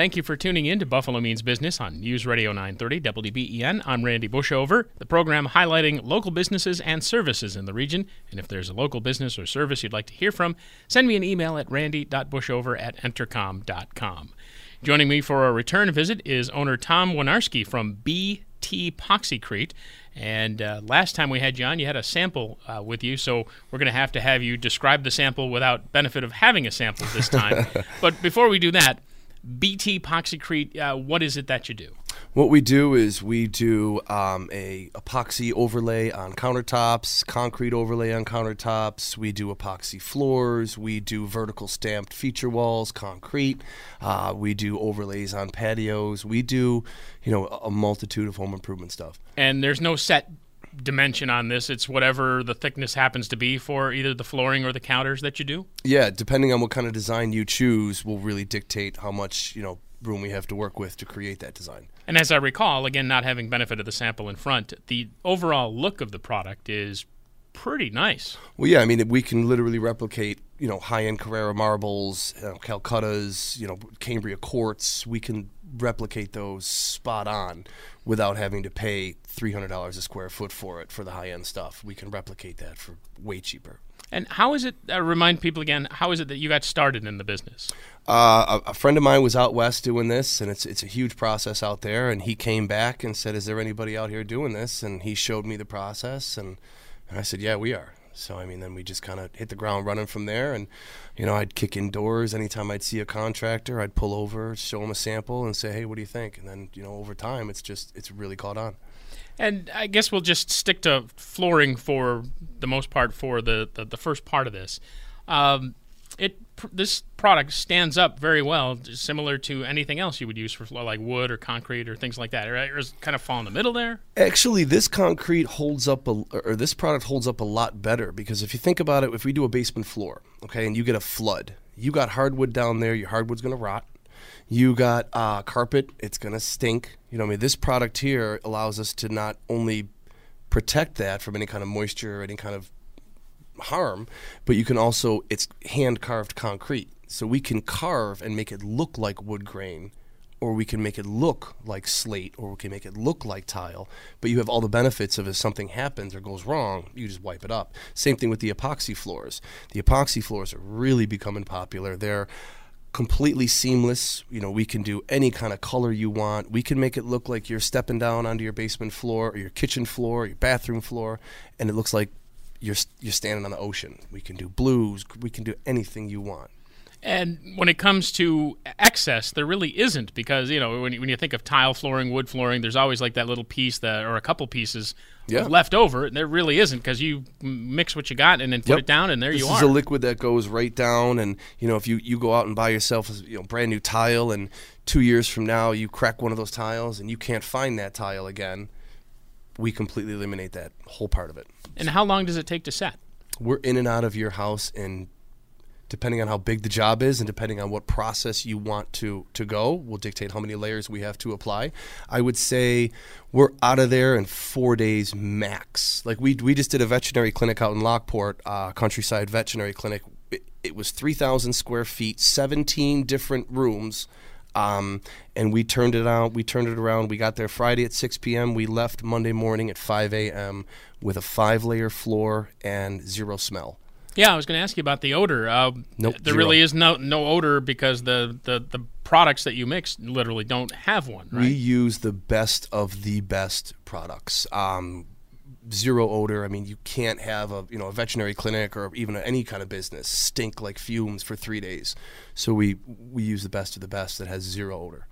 Thank you for tuning in to Buffalo Means Business on News Radio 930 WBEN. I'm Randy Bushover, the program highlighting local businesses and services in the region. And if there's a local business or service you'd like to hear from, send me an email at randy.bushover at entercom.com. Joining me for a return visit is owner Tom Winarski from BT Poxycrete. And uh, last time we had you on, you had a sample uh, with you, so we're going to have to have you describe the sample without benefit of having a sample this time. but before we do that, BT Poxycrete, uh, what is it that you do? What we do is we do um, a epoxy overlay on countertops, concrete overlay on countertops. We do epoxy floors. We do vertical stamped feature walls, concrete. Uh, we do overlays on patios. We do, you know, a multitude of home improvement stuff. And there's no set dimension on this. It's whatever the thickness happens to be for either the flooring or the counters that you do. Yeah, depending on what kind of design you choose, will really dictate how much you know room we have to work with to create that design. And as I recall, again, not having benefit of the sample in front, the overall look of the product is pretty nice. Well, yeah, I mean, we can literally replicate, you know, high-end Carrara marbles, you know, Calcuttas, you know, Cambria quartz. We can replicate those spot on without having to pay $300 a square foot for it for the high-end stuff. We can replicate that for way cheaper. And how is it? Uh, remind people again. How is it that you got started in the business? Uh, a, a, friend of mine was out west doing this, and it's it's a huge process out there. And he came back and said, "Is there anybody out here doing this?" And he showed me the process, and, and I said, "Yeah, we are." So I mean, then we just kind of hit the ground running from there. And you know, I'd kick indoors anytime I'd see a contractor. I'd pull over, show him a sample, and say, "Hey, what do you think?" And then you know, over time, it's just it's really caught on. And I guess we'll just stick to flooring for the most part for the, the, the first part of this. Um, it this product stands up very well, similar to anything else you would use for like wood or concrete or things like that. Right? Or is kind of fall in the middle there? Actually, this concrete holds up, a, or this product holds up a lot better because if you think about it, if we do a basement floor, okay, and you get a flood, you got hardwood down there, your hardwood's going to rot. You got uh, carpet, it's going to stink. You know, I mean, this product here allows us to not only protect that from any kind of moisture or any kind of harm, but you can also, it's hand carved concrete. So we can carve and make it look like wood grain, or we can make it look like slate, or we can make it look like tile. But you have all the benefits of if something happens or goes wrong, you just wipe it up. Same thing with the epoxy floors. The epoxy floors are really becoming popular. They're completely seamless. You know, we can do any kind of color you want. We can make it look like you're stepping down onto your basement floor or your kitchen floor or your bathroom floor, and it looks like you're you're standing on the ocean. We can do blues. We can do anything you want. And when it comes to excess, there really isn't because you know when you, when you think of tile flooring, wood flooring, there's always like that little piece that or a couple pieces yeah. left over. And there really isn't because you mix what you got and then put yep. it down, and there this you are. This is a liquid that goes right down. And you know if you you go out and buy yourself a you know brand new tile, and two years from now you crack one of those tiles and you can't find that tile again, we completely eliminate that whole part of it. And how long does it take to set? We're in and out of your house and depending on how big the job is and depending on what process you want to to go will dictate how many layers we have to apply i would say we're out of there in four days max like we, we just did a veterinary clinic out in lockport uh, countryside veterinary clinic it, it was 3000 square feet 17 different rooms um, and we turned it out. We turned it around. We got there Friday at 6 p.m. We left Monday morning at 5 a.m. with a five-layer floor and zero smell. Yeah, I was going to ask you about the odor. Uh, nope, there zero. really is no no odor because the, the, the products that you mix literally don't have one. Right? We use the best of the best products. Um, zero odor. I mean, you can't have a you know a veterinary clinic or even any kind of business stink like fumes for three days. So we we use the best of the best that has zero odor.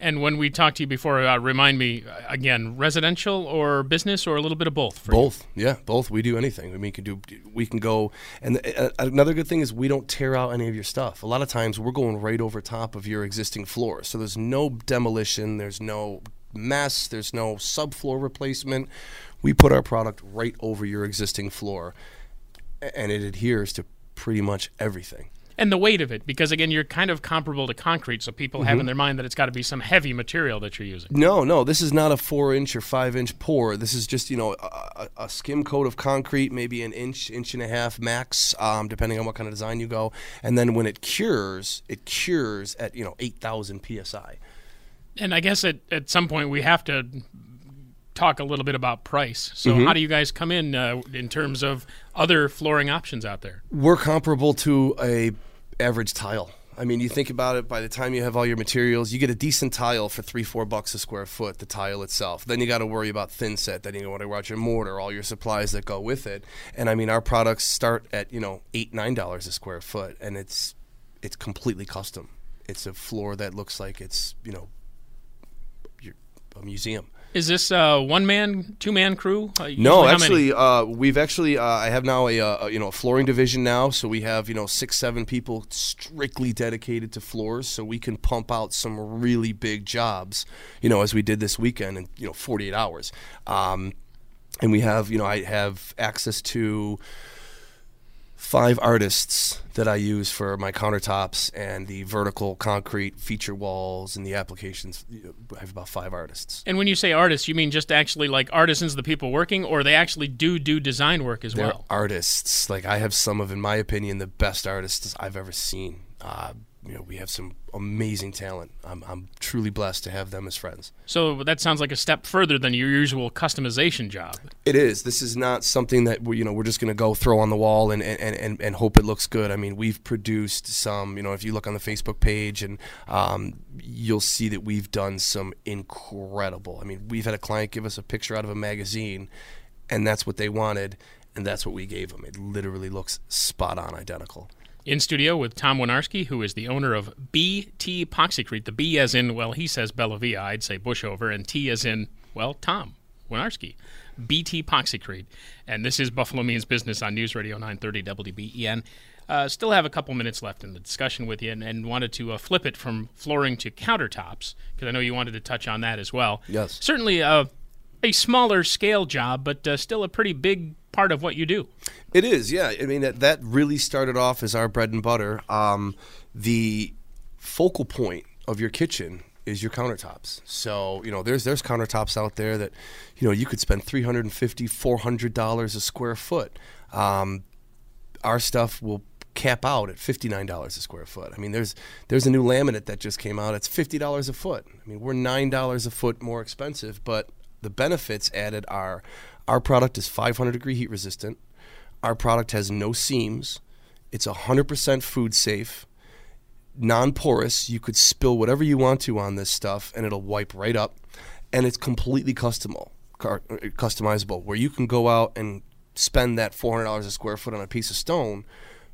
And when we talked to you before, uh, remind me uh, again, residential or business or a little bit of both? both, you? yeah, both. We do anything. I mean, we can do. We can go. And uh, another good thing is we don't tear out any of your stuff. A lot of times we're going right over top of your existing floor, so there's no demolition. There's no mess. There's no subfloor replacement. We put our product right over your existing floor, and it adheres to pretty much everything. And the weight of it, because again, you're kind of comparable to concrete, so people have in their mind that it's got to be some heavy material that you're using. No, no, this is not a four inch or five inch pour. This is just you know a, a, skim coat of concrete, maybe an inch, inch and a half max, um, depending on what kind of design you go. And then when it cures, it cures at you know eight thousand psi. And I guess at, at some point we have to talk a little bit about price. So how do you guys come in uh, in terms of other flooring options out there? We're comparable to a average tile. I mean, you think about it. By the time you have all your materials, you get a decent tile for three, four bucks a square foot. The tile itself. Then you got to worry about thin set. Then you got to watch your mortar, all your supplies that go with it. And I mean, our products start at you know eight, nine dollars a square foot, and it's it's completely custom. It's a floor that looks like it's you know your, a museum. Is this a one man, two man crew? Uh, No, usually how many? actually, uh, we've actually uh, I have now a, uh, you know a flooring division now, so we have you know six seven people strictly dedicated to floors, so we can pump out some really big jobs, you know, as we did this weekend in you know 48 hours, um, and we have you know I have access to five artists that I use for my countertops and the vertical concrete feature walls and the applications. I have about five artists. And when you say artists, you mean just actually like artisans, the people working, or they actually do do design work as They're well? artists. Like I have some of, in my opinion, the best artists I've ever seen. Uh, you know, we have some amazing talent. I'm, I'm truly blessed to have them as friends. So that sounds like a step further than your usual customization job. It is. This is not something that we, you know we're just going to go throw on the wall and, and, and, and hope it looks good. I mean, we've produced some. You know, if you look on the Facebook page, and um, you'll see that we've done some incredible. I mean, we've had a client give us a picture out of a magazine, and that's what they wanted, and that's what we gave them. It literally looks spot on, identical. In studio with Tom Winarski, who is the owner of BT Epoxycrete. The B as in, well, he says Bella Via, I'd say Bushover, and T as in, well, Tom Winarski. BT Epoxycrete. And this is Buffalo Means Business on News Radio 930 WBEN. Uh, still have a couple minutes left in the discussion with you and, and wanted to uh, flip it from flooring to countertops because I know you wanted to touch on that as well. Yes. Certainly uh, a smaller scale job, but uh, still a pretty big part of what you do. It is, yeah. I mean, that, that really started off as our bread and butter. Um, the focal point of your kitchen is your countertops. So, you know, there's there's countertops out there that, you know, you could spend 350 $400 a square foot. Um, our stuff will cap out at $59 a square foot. I mean, there's there's a new laminate that just came out. It's $50 a foot. I mean, we're $9 a foot more expensive, but the benefits added are our product is 500 degree heat resistant. Our product has no seams. It's 100% food safe, non porous. You could spill whatever you want to on this stuff and it'll wipe right up. And it's completely customable, uh, customizable, where you can go out and spend that $400 a square foot on a piece of stone.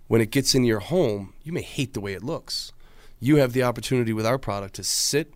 When it gets in your home, you may hate the way it looks. You have the opportunity with our product to sit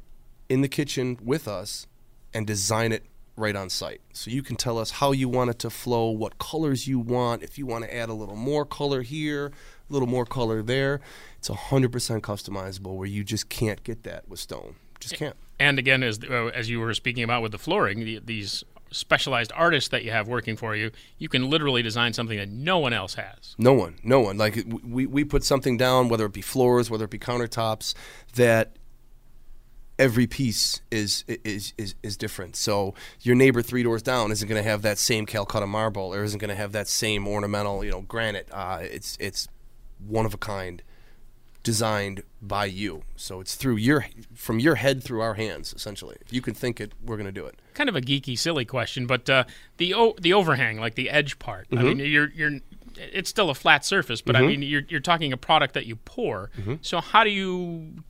in the kitchen with us and design it right on site. So you can tell us how you want it to flow, what colors you want, if you want to add a little more color here, a little more color there. It's 100% customizable where you just can't get that with stone. Just can't. And again, as uh, as you were speaking about with the flooring, the, these specialized artists that you have working for you, you can literally design something that no one else has. No one, no one. Like we, we put something down, whether it be floors, whether it be countertops, that every piece is is is, is different. So your neighbor three doors down isn't going to have that same Calcutta marble, or isn't going to have that same ornamental, you know, granite. Uh, it's it's one of a kind, designed by you. So it's through your from your head through our hands, essentially. If you can think it, we're going to do it. Kind of a geeky, silly question, but uh, the o- the overhang, like the edge part. I Mm-hmm. mean, you're you're it's still a flat surface, but I mean, you're you're talking a product that you pour. Mm-hmm. So how do you,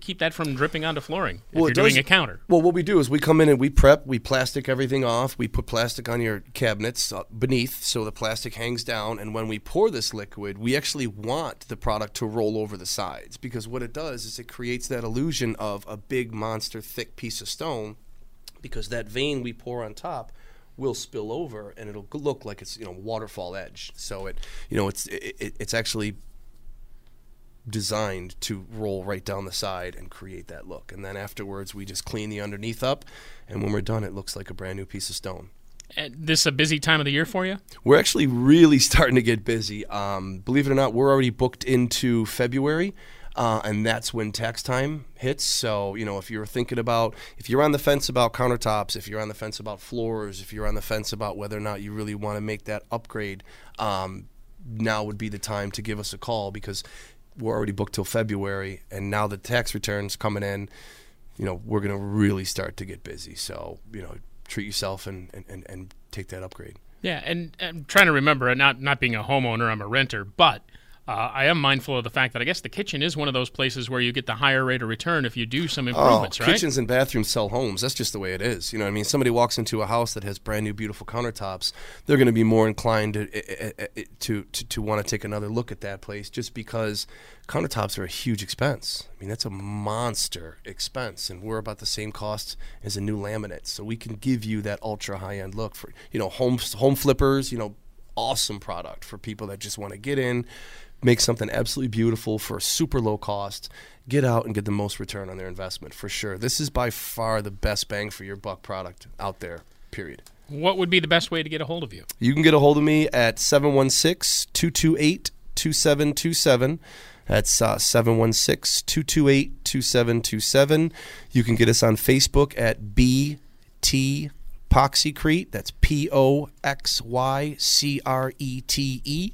keep that from dripping onto flooring if Well, you're it doing a counter? Well, what we do is we come in and we prep, we plastic everything off, we put plastic on your cabinets uh, beneath so the plastic hangs down. And when we pour this liquid, we actually want the product to roll over the sides because what it does is it creates that illusion of a big monster thick piece of stone because that vein we pour on top will spill over and it'll look like it's you know waterfall edge so it you know it's it, it, it's actually designed to roll right down the side and create that look. And then afterwards, we just clean the underneath up, and when we're done, it looks like a brand new piece of stone. Uh, this a busy time of the year for you? We're actually really starting to get busy. Um, believe it or not, we're already booked into February. Uh, and that's when tax time hits. So, you know, if you're thinking about, if you're on the fence about countertops, if you're on the fence about floors, if you're on the fence about whether or not you really want to make that upgrade, um, now would be the time to give us a call because we're already booked till February, and now the tax returns coming in. You know, we're going to really start to get busy. So, you know, treat yourself and, and, and take that upgrade. Yeah, and I'm trying to remember, not not being a homeowner, I'm a renter, but uh, I am mindful of the fact that I guess the kitchen is one of those places where you get the higher rate of return if you do some improvements, oh, right? Kitchens and bathrooms sell homes. That's just the way it is. You know, I mean, somebody walks into a house that has brand new, beautiful countertops, they're going to be more inclined to to to, to want to take another look at that place, just because countertops are a huge expense. I mean, that's a monster expense, and we're about the same cost as a new laminate. So we can give you that ultra high end look for you know home home flippers. You know, awesome product for people that just want to get in make something absolutely beautiful for a super low cost, get out and get the most return on their investment for sure. This is by far the best bang for your buck product out there, period. What would be the best way to get a hold of you? You can get a hold of me at 716 228 2727. That's uh, 716 228 2727. You can get us on Facebook at BT Poxycrete. That's P O X Y C R E T E.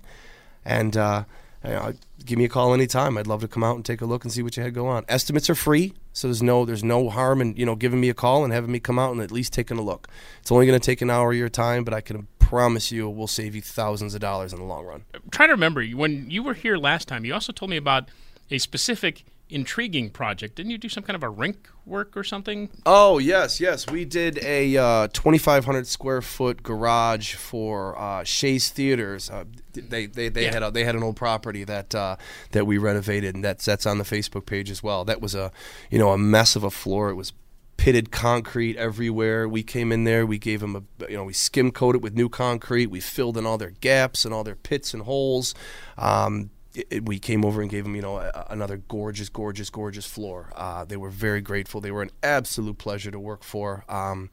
And uh, you know, give me a call anytime. I'd love to come out and take a look and see what you had go on. Estimates are free, so there's no there's no harm in you know giving me a call and having me come out and at least taking a look. It's only going to take an hour of your time, but I can promise you we'll save you thousands of dollars in the long run. I'm trying to remember when you were here last time. You also told me about a specific intriguing project. Didn't you do some kind of a rink work or something? Oh yes, yes. We did a uh, 2,500 square foot garage for uh, Shea's Theaters. Uh, they they, they yeah. had a, they had an old property that uh, that we renovated, and that's that's on the Facebook page as well. That was a you know a mess of a floor. It was pitted concrete everywhere. We came in there, we gave them a, you know, we skim coated with new concrete. We filled in all their gaps and all their pits and holes. Um, it, we came over and gave them, you know, a, another gorgeous, gorgeous, gorgeous floor. Uh, they were very grateful. They were an absolute pleasure to work for. Um,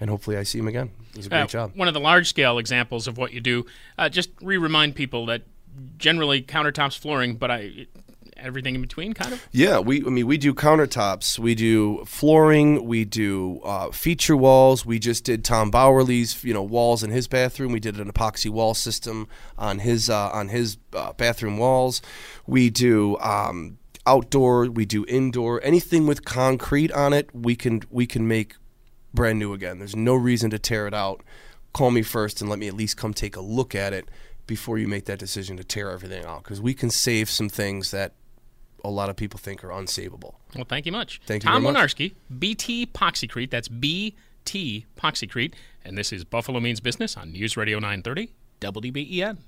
and hopefully I see them again. It was a great uh, job. One of the large scale examples of what you do. Uh, just re remind people that generally countertops flooring, but I everything in between, kind of? Yeah, we. I mean, we do countertops, we do flooring, we do uh, feature walls. We just did Tom Bauerle's, you know, walls in his bathroom. We did an epoxy wall system on his uh, on his uh, bathroom walls. We do. Um, outdoor we do indoor anything with concrete on it we can we can make brand new again there's no reason to tear it out call me first and let me at least come take a look at it before you make that decision to tear everything out because we can save some things that a lot of people think are unsavable. Well, thank you much. Thank you Tom very much. BT Poxycrete. That's BT Poxycrete. And this is Buffalo Means Business on News Radio 930 WBEN.